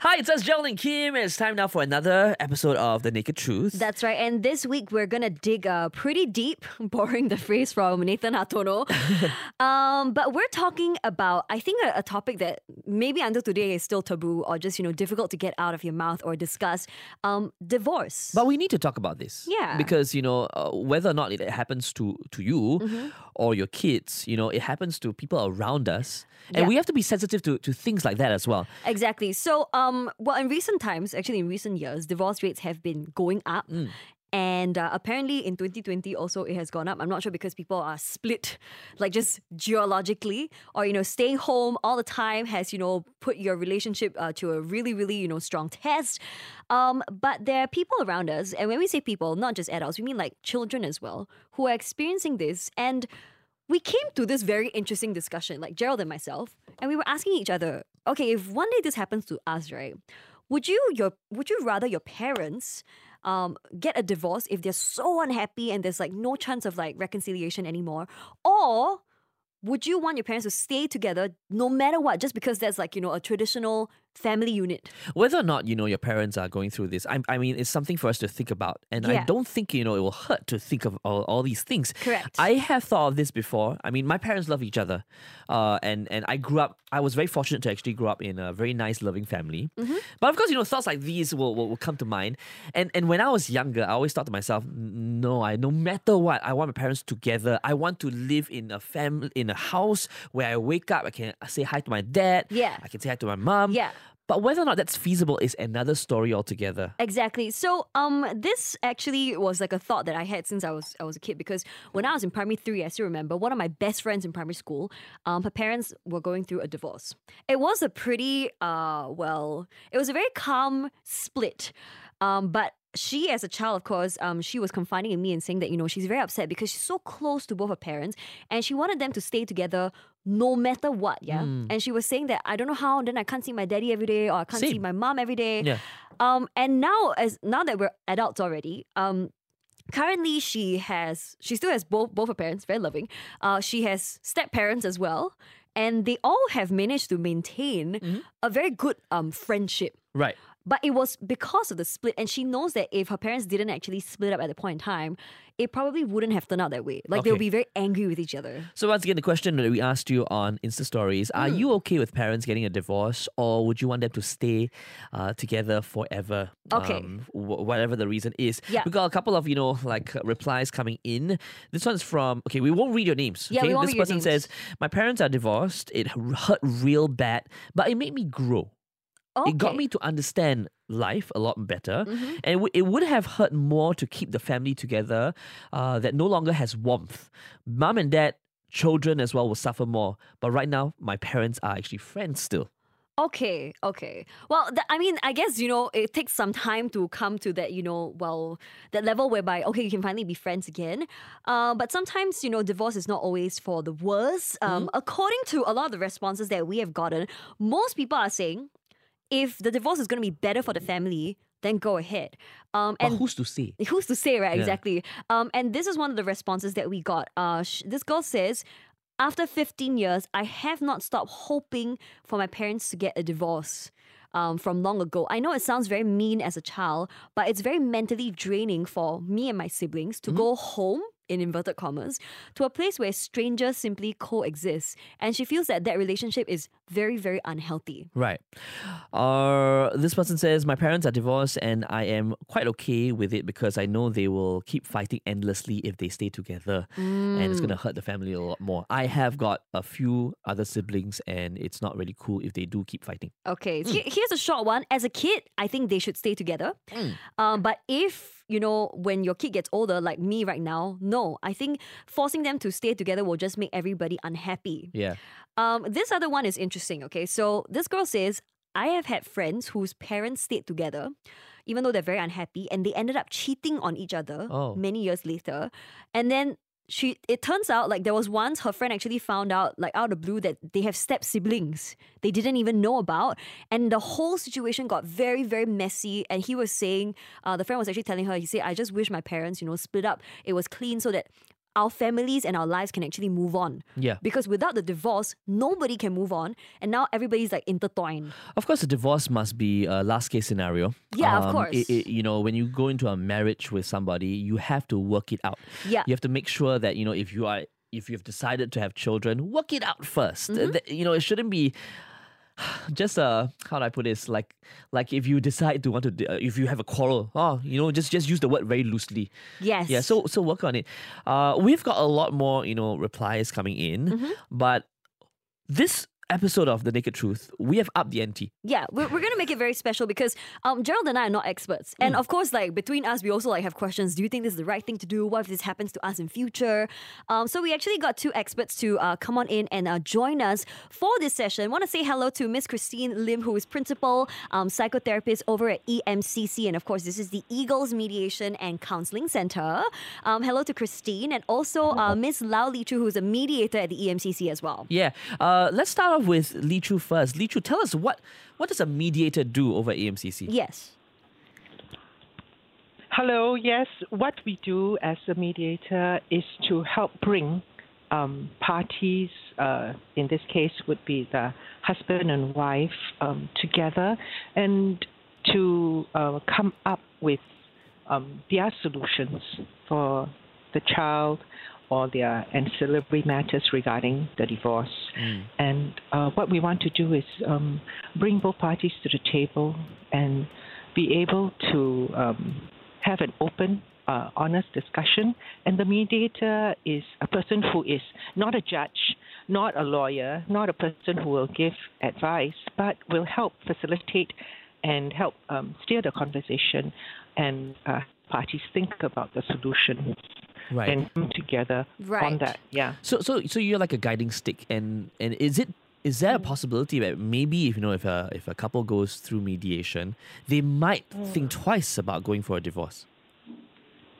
Hi, it's us, Gerald and Kim. It's time now for another episode of The Naked Truth. That's right. And this week we're gonna dig uh, pretty deep, borrowing the phrase from Nathan Hartono. um, but we're talking about, I think, a, a topic that maybe until today is still taboo or just you know difficult to get out of your mouth or discuss. Um, divorce. But we need to talk about this. Yeah. Because, you know, uh, whether or not it happens to, to you Mm-hmm. or your kids, you know, it happens to people around us. And Yeah. we have to be sensitive to, to things like that as well. Exactly. So, um, well, in recent times, actually, in recent years, divorce rates have been going up. And uh, apparently in 2020 also it has gone up. I'm not sure because people are split, like just geologically, or you know, staying home all the time has you know put your relationship uh, to a really, really you know strong test. Um, but there are people around us, and when we say people, not just adults, we mean like children as well, who are experiencing this. And we came to this very interesting discussion, like Gerald and myself, and we were asking each other, okay, if one day this happens to us, right? Would you your would you rather your parents um, get a divorce if they're so unhappy and there's like no chance of like reconciliation anymore, or would you want your parents to stay together no matter what, just because that's like you know a traditional family unit? Whether or not, you know, your parents are going through this, I, I mean, it's something for us to think about. And I don't think, you know, it will hurt to think of all, all these things. Correct. I have thought of this before. I mean, my parents love each other. Uh, and, and I grew up, I was very fortunate to actually grow up in a very nice, loving family. Mm-hmm. But of course, you know, thoughts like these will, will, will come to mind. And, and when I was younger, I always thought to myself, no, I, no matter what, I want my parents together. I want to live in a family, in a house where I wake up, I can say hi to my dad. Yeah. I can say hi to my mom. Yeah. But whether or not that's feasible is another story altogether. Exactly. So um this actually was like a thought that I had since I was I was a kid because when I was in primary three, I still remember one of my best friends in primary school, um, her parents were going through a divorce. It was a pretty uh well, it was a very calm split. Um, but she, as a child, of course, um, she was confiding in me and saying that, you know, she's very upset because she's so close to both her parents and she wanted them to stay together no matter what, yeah? And she was saying that, I don't know how, then I can't see my daddy every day or I can't see my mom every day. Yeah. Um, and now as now that we're adults already, um, currently she has she still has both both her parents, very loving. Uh, she has step parents as well, and they all have managed to maintain a very good um friendship. Right. But it was because of the split, and she knows that if her parents didn't actually split up at the point in time, it probably wouldn't have turned out that way. Like they'll be very angry with each other. So once again, the question that we asked you on Insta Stories: Are Hmm. you okay with parents getting a divorce, or would you want them to stay uh, together forever? Okay. Um, wh- whatever the reason is. Yeah. We got a couple of you know like replies coming in. This one's from okay. We won't read your names. Yeah, okay? we won't this read your person names. says, "My parents are divorced. It hurt real bad, but it made me grow." It got me to understand life a lot better, Mm-hmm. and it would- it would have hurt more to keep the family together uh, that no longer has warmth. Mom and dad, children as well will suffer more. But right now, my parents are actually friends still. Okay, okay. Well, th- I mean, I guess, you know, it takes some time to come to that, you know, well, that level whereby, okay, you can finally be friends again. Uh, but sometimes, you know, divorce is not always for the worse. Um, According to a lot of the responses that we have gotten, most people are saying if the divorce is going to be better for the family, then go ahead. Um, But and who's to say? Who's to say, right? Yeah. Exactly. Um, and this is one of the responses that we got. Uh, sh- this girl says, after 15 years, I have not stopped hoping for my parents to get a divorce. Um, from long ago. I know it sounds very mean as a child, but it's very mentally draining for me and my siblings to go home, in inverted commas, to a place where strangers simply coexist. And she feels that that relationship is very, very unhealthy. Right. Uh, this person says, My parents are divorced and I am quite okay with it because I know they will keep fighting endlessly if they stay together and it's going to hurt the family a lot more. I have got a few other siblings and it's not really cool if they do keep fighting. Okay, he- here's a short one. As a kid, I think they should stay together. Um, but if you know when your kid gets older, like me right now, no, I think forcing them to stay together will just make everybody unhappy. Yeah. Um, this other one is interesting. Okay, so this girl says. I have had friends whose parents stayed together, even though they're very unhappy, and they ended up cheating on each other Oh. many years later. And then she it turns out like there was once her friend actually found out like out of blue that they have step siblings. They didn't even know about. And the whole situation got very very messy. And he was saying uh, the friend was actually telling her he said i just wish my parents you know split up. It was clean so that our families and our lives can actually move on Yeah. because without the divorce nobody can move on and now everybody's like intertwined Of course, a divorce must be a last case scenario. Yeah, of Um, course. it- it- you know, when you go into a marriage with somebody, you have to work it out. Yeah. You have to make sure that, you know, if you are if you've decided to have children, work it out 1st Mm-hmm. You know, it shouldn't be just uh how do I put this? Like like if you decide to want to uh, if you have a quarrel oh you know just just use the word very loosely. Yes. Yeah so so work on it. Uh we've got a lot more you know replies coming in Mm-hmm. but this episode of the naked truth we have upped the ante Yeah, we're, we're gonna make it very special because um, Gerald and I are not experts, and Mm. of course, like between us, we also like have questions. Do you think this is the right thing to do? What if this happens to us in future? Um, so we actually got two experts to uh, come on in and uh, join us for this session. Want to say hello to Miss Christine Lim, who is principal um, psychotherapist over at EMCC, and of course, this is the Eagles Mediation and Counseling Center. Um, hello to Christine, and also uh, Miss Lau Li Chu, who's a mediator at the EMCC as well. yeah uh let's start off with Li Chu first Li Chu tell us what what does a mediator do over EMCC Yes. Hello, yes. What we do as a mediator is to help bring um, parties, uh, in this case would be the husband and wife, um, together and to uh, come up with um, their solutions for the child or their ancillary matters regarding the divorce. And uh, what we want to do is um, bring both parties to the table and be able to um, have an open, uh, honest discussion. And the mediator is a person who is not a judge, not a lawyer, not a person who will give advice, but will help facilitate and help um, steer the conversation and uh, parties think about the solution right and come together right. on Right. that. Yeah. So so so you're like a guiding stick, and and is it is there a mm. possibility that maybe if you know if a if a couple goes through mediation, they might mm. think twice about going for a divorce?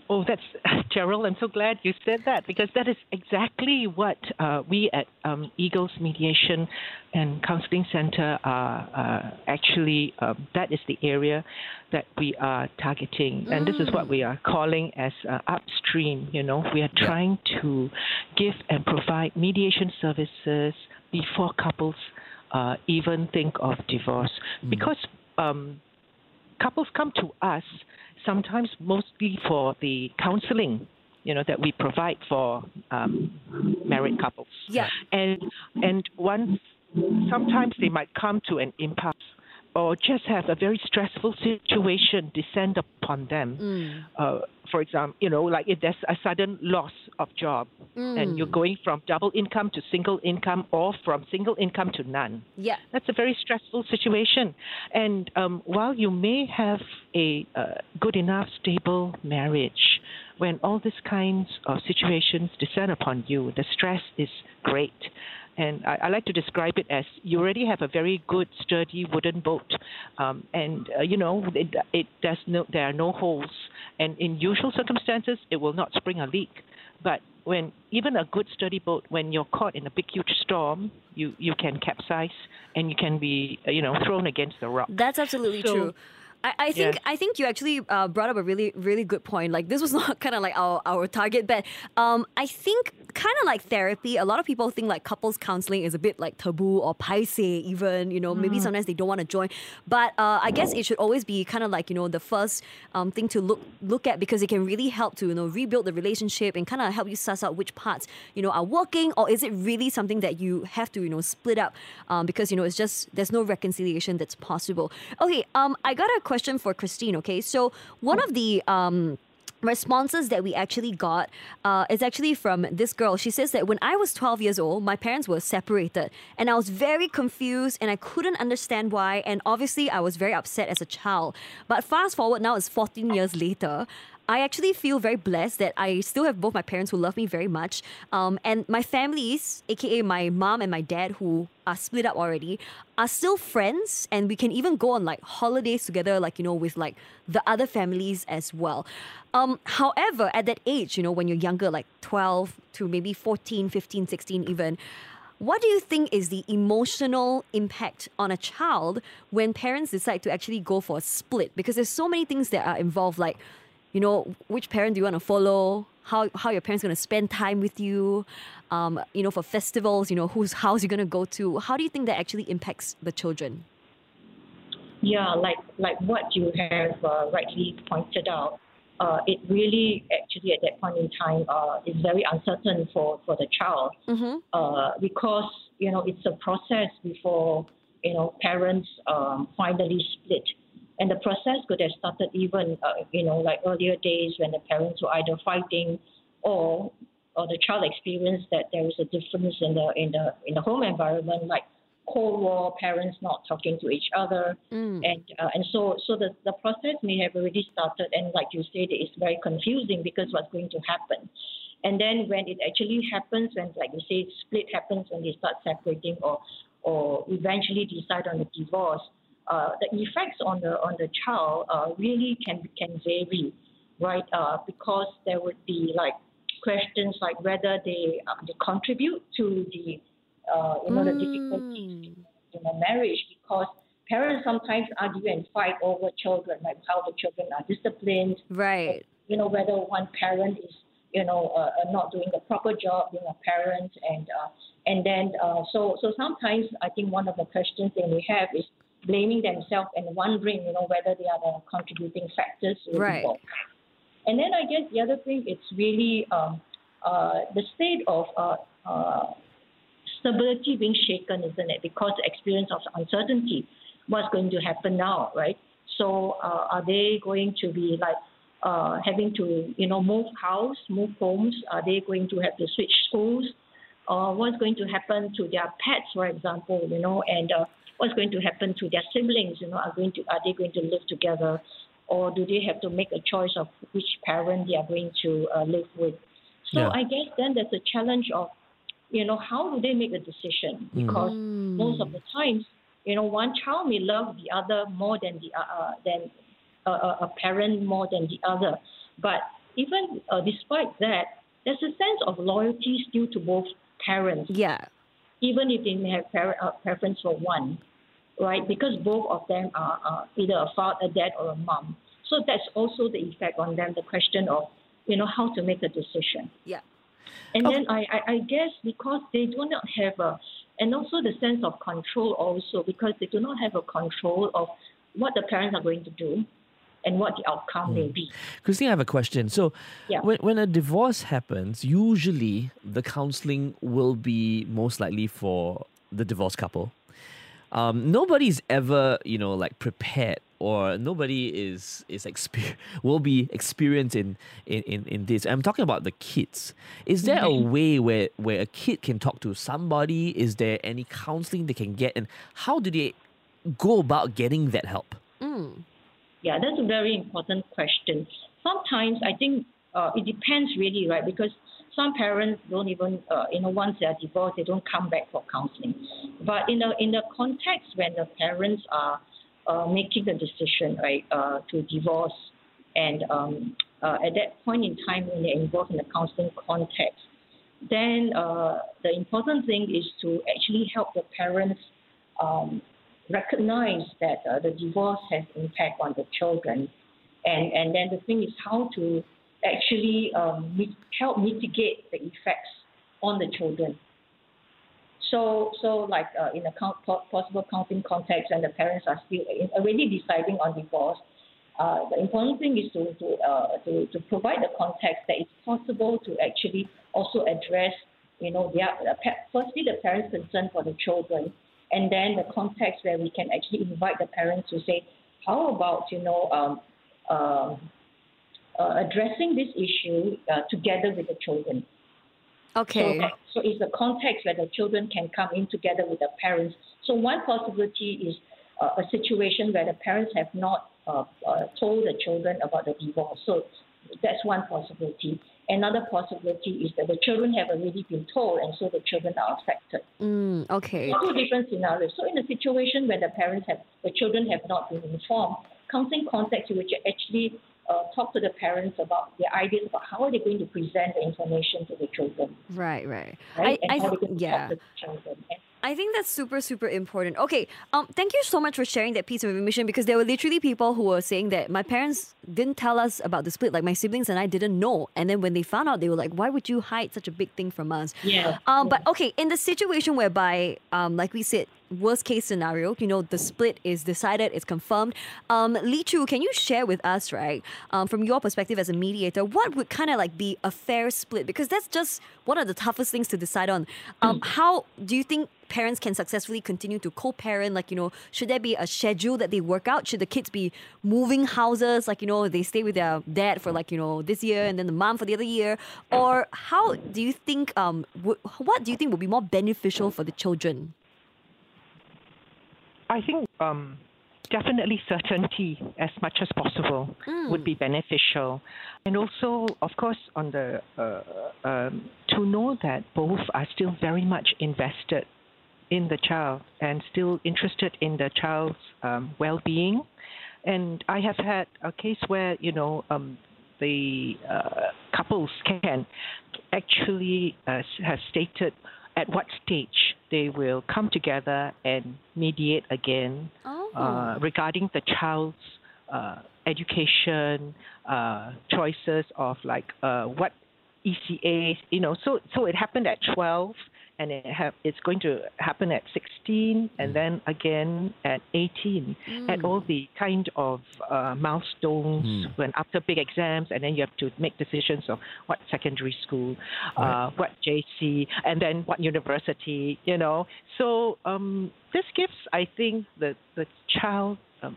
Oh, that's Gerald. I'm so glad you said that because that is exactly what uh, we at um, Eagles Mediation and Counseling Center are uh, actually. Um, that is the area that we are targeting, and this is what we are calling as uh, upstream. You know, we are trying to give and provide mediation services before couples uh, even think of divorce, because. Um, couples come to us sometimes mostly for the counseling you know that we provide for um, married couples Yeah. and and once sometimes they might come to an impasse or just have a very stressful situation descend upon them uh, for example you know like if there's a sudden loss of job and you're going from double income to single income or from single income to none Yeah. that's a very stressful situation. And um, while you may have a uh, good enough, stable marriage, when all these kinds of situations descend upon you, the stress is great. And I, I like to describe it as you already have a very good, sturdy wooden boat, um, and uh, you know it, it does no, there are no holes, and in usual circumstances it will not spring a leak. But when even a good sturdy boat, when you're caught in a big huge storm, you you can capsize and you can be uh, you know thrown against the rock. That's absolutely So- true. I, I think Yeah. I think you actually uh, brought up a really really good point. Like this was not kind of like our, our target, but um, I think kind of like therapy. A lot of people think like couples counseling is a bit like taboo or paise even. You know, maybe sometimes they don't want to join. But uh, I guess it should always be kind of like you know the first um, thing to look look at because it can really help to you know rebuild the relationship and kind of help you suss out which parts you know are working or is it really something that you have to you know split up um, because you know it's just there's no reconciliation that's possible. Okay, um, I got a question for Christine. Okay, so one of the um responses that we actually got uh, is actually from this girl. She says that when I was 12 years old, my parents were separated and I was very confused and I couldn't understand why. And obviously, I was very upset as a child. But fast forward now, it's 14 years later. I actually feel very blessed that I still have both my parents who love me very much. Um, and my families, aka my mom and my dad, who are split up already, are still friends. And we can even go on like holidays together, like, you know, with like the other families as well. Um, however, at that age, you know, when you're younger, like 12 to maybe 14, 15, 16 even, what do you think is the emotional impact on a child when parents decide to actually go for a split? Because there's so many things that are involved, like you know, which parent do you want to follow? How, how your parents going to spend time with you? Um, you know, for festivals, you know, whose house you're going to go to. How do you think that actually impacts the children? Yeah, like like what you have uh, rightly pointed out, uh, it really actually at that point in time uh, is very uncertain for, for the child mm-hmm. uh, because you know it's a process before you know parents um, finally split and the process could have started even, uh, you know, like earlier days when the parents were either fighting or or the child experienced that there was a difference in the in the in the home environment, like Cold War, parents not talking to each other, mm. and uh, and so so the the process may have already started, and like you said, it's very confusing because what's going to happen, and then when it actually happens, when like you say, split happens when they start separating or or eventually decide on a divorce, uh, the effects on the on the child uh, really can can vary, right? Uh, because there would be like questions like whether they uh, they contribute to the uh, you know the difficulties in a marriage because parents sometimes argue and fight over children, like how the children are disciplined, right? You know whether one parent is you know uh, not doing the proper job being a parent and and then so so sometimes I think one of the questions that we have is blaming themselves and wondering, you know, whether they are the contributing factors. Right. Involved. And then I guess the other thing, it's really um, uh, the state of uh, uh, stability being shaken, isn't it? Because the experience of uncertainty, what's going to happen now, right? So uh, are they going to be like uh, having to, you know, move house, move homes? Are they going to have to switch schools? Uh, what's going to happen to their pets, for example, you know, and uh, what's going to happen to their siblings? You know, are going to are they going to live together, or do they have to make a choice of which parent they are going to uh, live with? So Yeah. I guess then there's a challenge of, you know, how do they make a decision? Because most of the times, you know, one child may love the other more than the uh, uh, than uh, uh, a parent more than the other, but even uh, despite that, there's a sense of loyalty still to both parents Yeah. even if they may have par- uh, preference for one, right? Because both of them are, are either a father, a dad, or a mom. So that's also the effect on them. The question of, you know, how to make a decision. Yeah. And then I, I, I guess because they do not have a, and also the sense of control also because they do not have a control of what the parents are going to do and what the outcome may be. Christine, I have a question. So, Yeah. when, when a divorce happens, usually the counseling will be most likely for the divorced couple. Um, nobody's ever, you know, like prepared or nobody is is exper- will be experienced in, in, in, in this. I'm talking about the kids. Is there a way where, where a kid can talk to somebody? Is there any counseling they can get? And how do they go about getting that help? Mm. Yeah, that's a very important question. Sometimes I think uh, it depends really, right? Because some parents don't even, uh, you know, once they are divorced, they don't come back for counseling. But in the in the context when the parents are uh, making the decision, right, uh, to divorce, and um, uh, at that point in time when they're involved in the counseling context, then uh, the important thing is to actually help the parents um, recognize that uh, the divorce has impact on the children, and and then the thing is how to actually um, help mitigate the effects on the children. So so like uh, in a count, possible counting context, and the parents are still already deciding on divorce. Uh, the important thing is to to, uh, to to provide the context that it's possible to actually also address, you know, their firstly the parents' concern for the children, and then the context where we can actually invite the parents to say, how about you know um, um, uh, addressing this issue uh, together with the children. Okay. So, so it's a context where the children can come in together with the parents. So one possibility is uh, a situation where the parents have not uh, uh, told the children about the divorce. So That's one possibility. Another possibility is that the children have already been told, and so the children are affected. Mm, okay. Two different scenarios. So, in a situation where the parents have, the children have not been informed, counseling context, you would actually uh, talk to the parents about their ideas about how are they going to present the information to the children, Right, right. right? I, and I how th- yeah. talk to the children. And I think that's super, super important. Okay, um, thank you so much for sharing that piece of information because there were literally people who were saying that my parents didn't tell us about the split. Like my siblings and I didn't know, and then when they found out, they were like, "Why would you hide such a big thing from us?" Yeah, Um, but okay, in the situation whereby, um, like we said, worst case scenario, you know, the split is decided, it's confirmed. Um, Li Chu, can you share with us, right, um, from your perspective as a mediator, what would kind of like be a fair split? Because that's just one of the toughest things to decide on. Um, how do you think parents can successfully continue to co-parent? Like, you know, should there be a schedule that they work out? Should the kids be moving houses? Like, you know, they stay with their dad for like, you know, this year and then the mom for the other year? Or how do you think, um, would, what do you think would be more beneficial for the children? I think um, definitely certainty as much as possible would be beneficial, and also, of course, on the uh, um, to know that both are still very much invested in the child and still interested in the child's um, well-being. And I have had a case where you know um, the uh, couples can actually uh, have stated at what stage they will come together and mediate again Oh. uh, regarding the child's uh, education uh, choices of like uh, what ECA, you know. So so it happened at 12, and it have it's going to happen at 16, and then again at 18, at all the kind of uh, milestones when after big exams, and then you have to make decisions of what secondary school, uh, what JC, and then what university, you know. So um, this gives, I think, the the child um,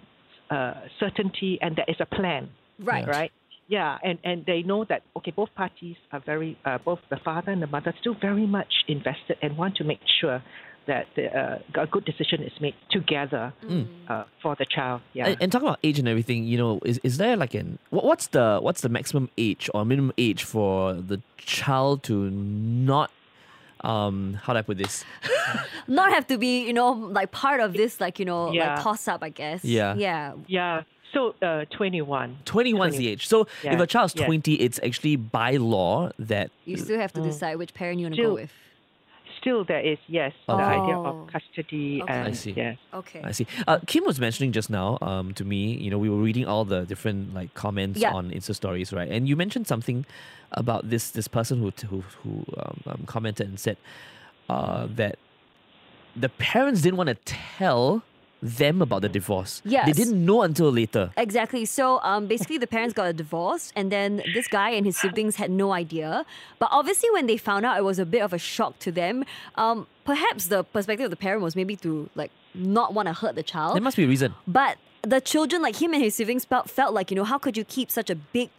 uh, certainty, and there is a plan Right. right? Yeah, and, and they know that okay, both parties are very, uh, both the father and the mother still very much invested and want to make sure that the, uh, a good decision is made together uh, for the child. Yeah. And, and talking about age and everything, you know, is, is there like an what, what's the what's the maximum age or minimum age for the child to not um how do I put this? Not have to be, you know, like part of this, like, you know, Yeah. like toss up, I guess. Yeah. Yeah. yeah. So uh, 21. 21 is the age. So if a child's yeah. 20, it's actually by law that You still have to decide which parent you want to go with. Still, there is yes the idea Oh. of custody Okay. and I see. yes. Okay. I see. Uh, Kim was mentioning just now um, to me, you know, we were reading all the different like comments Yeah. on Insta stories, right? And you mentioned something about this this person who who, who um, um, commented and said uh, that the parents didn't want to tell them about the divorce. They didn't know until later. Exactly. So um, basically, the parents got a divorce, and then this guy and his siblings had no idea. But obviously, when they found out, it was a bit of a shock to them. Um, perhaps the perspective of the parent was maybe to like not want to hurt the child. There must be a reason. But the children, like him and his siblings, felt, felt like, you know, how could you keep such a big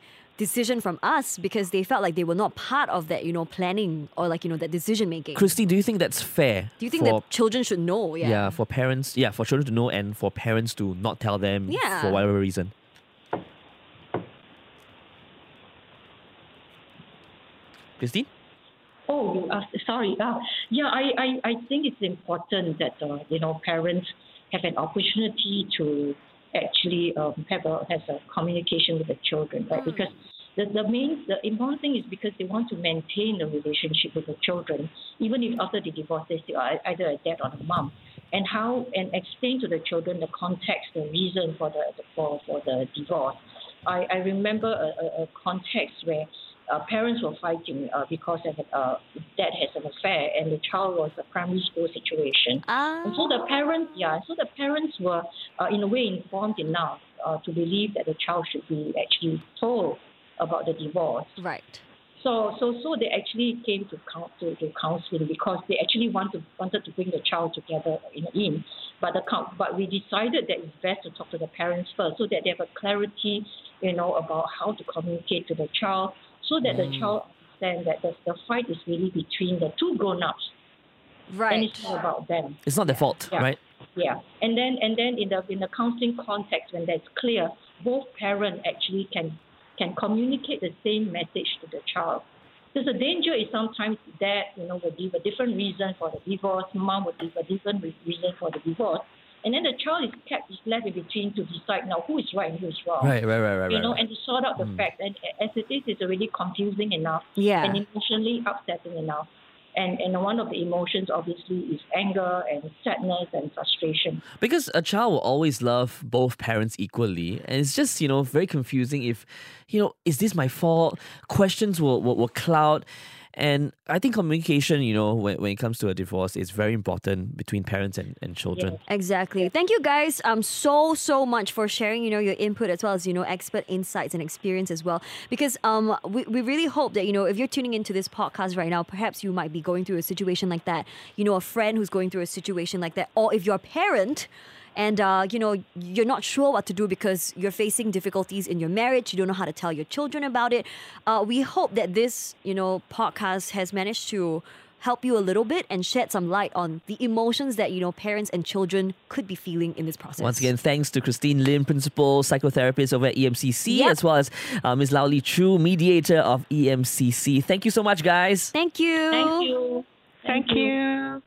decision from us? Because they felt like they were not part of that, you know, planning or like, you know, that decision making. Christy, do you think that's fair? Do you think for, that children should know? Yeah. yeah, for parents, yeah, for children to know and for parents to not tell them Yeah. for whatever reason? Christine? Oh, you asked, sorry. Uh, yeah, I, I, I think it's important that, uh, you know, parents have an opportunity to actually um, have a, has a communication with the children, right? Because the, the main, the important thing is because they want to maintain the relationship with the children, even if after the divorce, they still are either a dad or a mom. And how, and explain to the children the context, the reason for the, for, for the divorce. I, I remember a, a, a context where uh, parents were fighting uh, because of, uh, dad has an affair and the child was a primary school situation. Ah. And so the parents, yeah, so the parents were uh, in a way informed enough uh, to believe that the child should be actually told about the divorce. Right. So, so, so they actually came to, coun- to, to counseling because they actually want to, wanted to bring the child together in, in. But the coun- but we decided that it's best to talk to the parents first so that they have a clarity, you know, about how to communicate to the child, so that the child understand that the, the fight is really between the two grown-ups Right. and it's not about them. It's not their fault, Yeah. right? Yeah, and then and then in the in the counseling context, when that's clear, both parents actually can can communicate the same message to the child. Because the danger is sometimes dad, you know, will give a different reason for the divorce, mom would give a different reason for the divorce. And then the child is kept is left in between to decide now who is right and who is wrong. Right, right, right, right. You know, right. and to sort out the mm. facts. And as it is, it's already confusing enough Yeah. and emotionally upsetting enough. And and one of the emotions obviously is anger and sadness and frustration. Because a child will always love both parents equally. And it's just, you know, very confusing if, you know, is this my fault? Questions will, will, will cloud. And I think communication, you know, when, when it comes to a divorce, is very important between parents and, and children. Exactly. Thank you guys um so so much for sharing, you know, your input as well as, you know, expert insights and experience as well. Because um we, we really hope that, you know, if you're tuning into this podcast right now, perhaps you might be going through a situation like that. You know, a friend who's going through a situation like that, or if you're a parent and uh, you know you're not sure what to do because you're facing difficulties in your marriage you don't know how to tell your children about it uh, we hope that this you know podcast has managed to help you a little bit and shed some light on the emotions that you know parents and children could be feeling in this process Once again, thanks to Christine Lim, Principal Psychotherapist over at EMCC, Yep. as well as uh, Ms. Lau Li Chu, Mediator of EMCC. Thank you so much, guys. thank you Thank you. Thank you.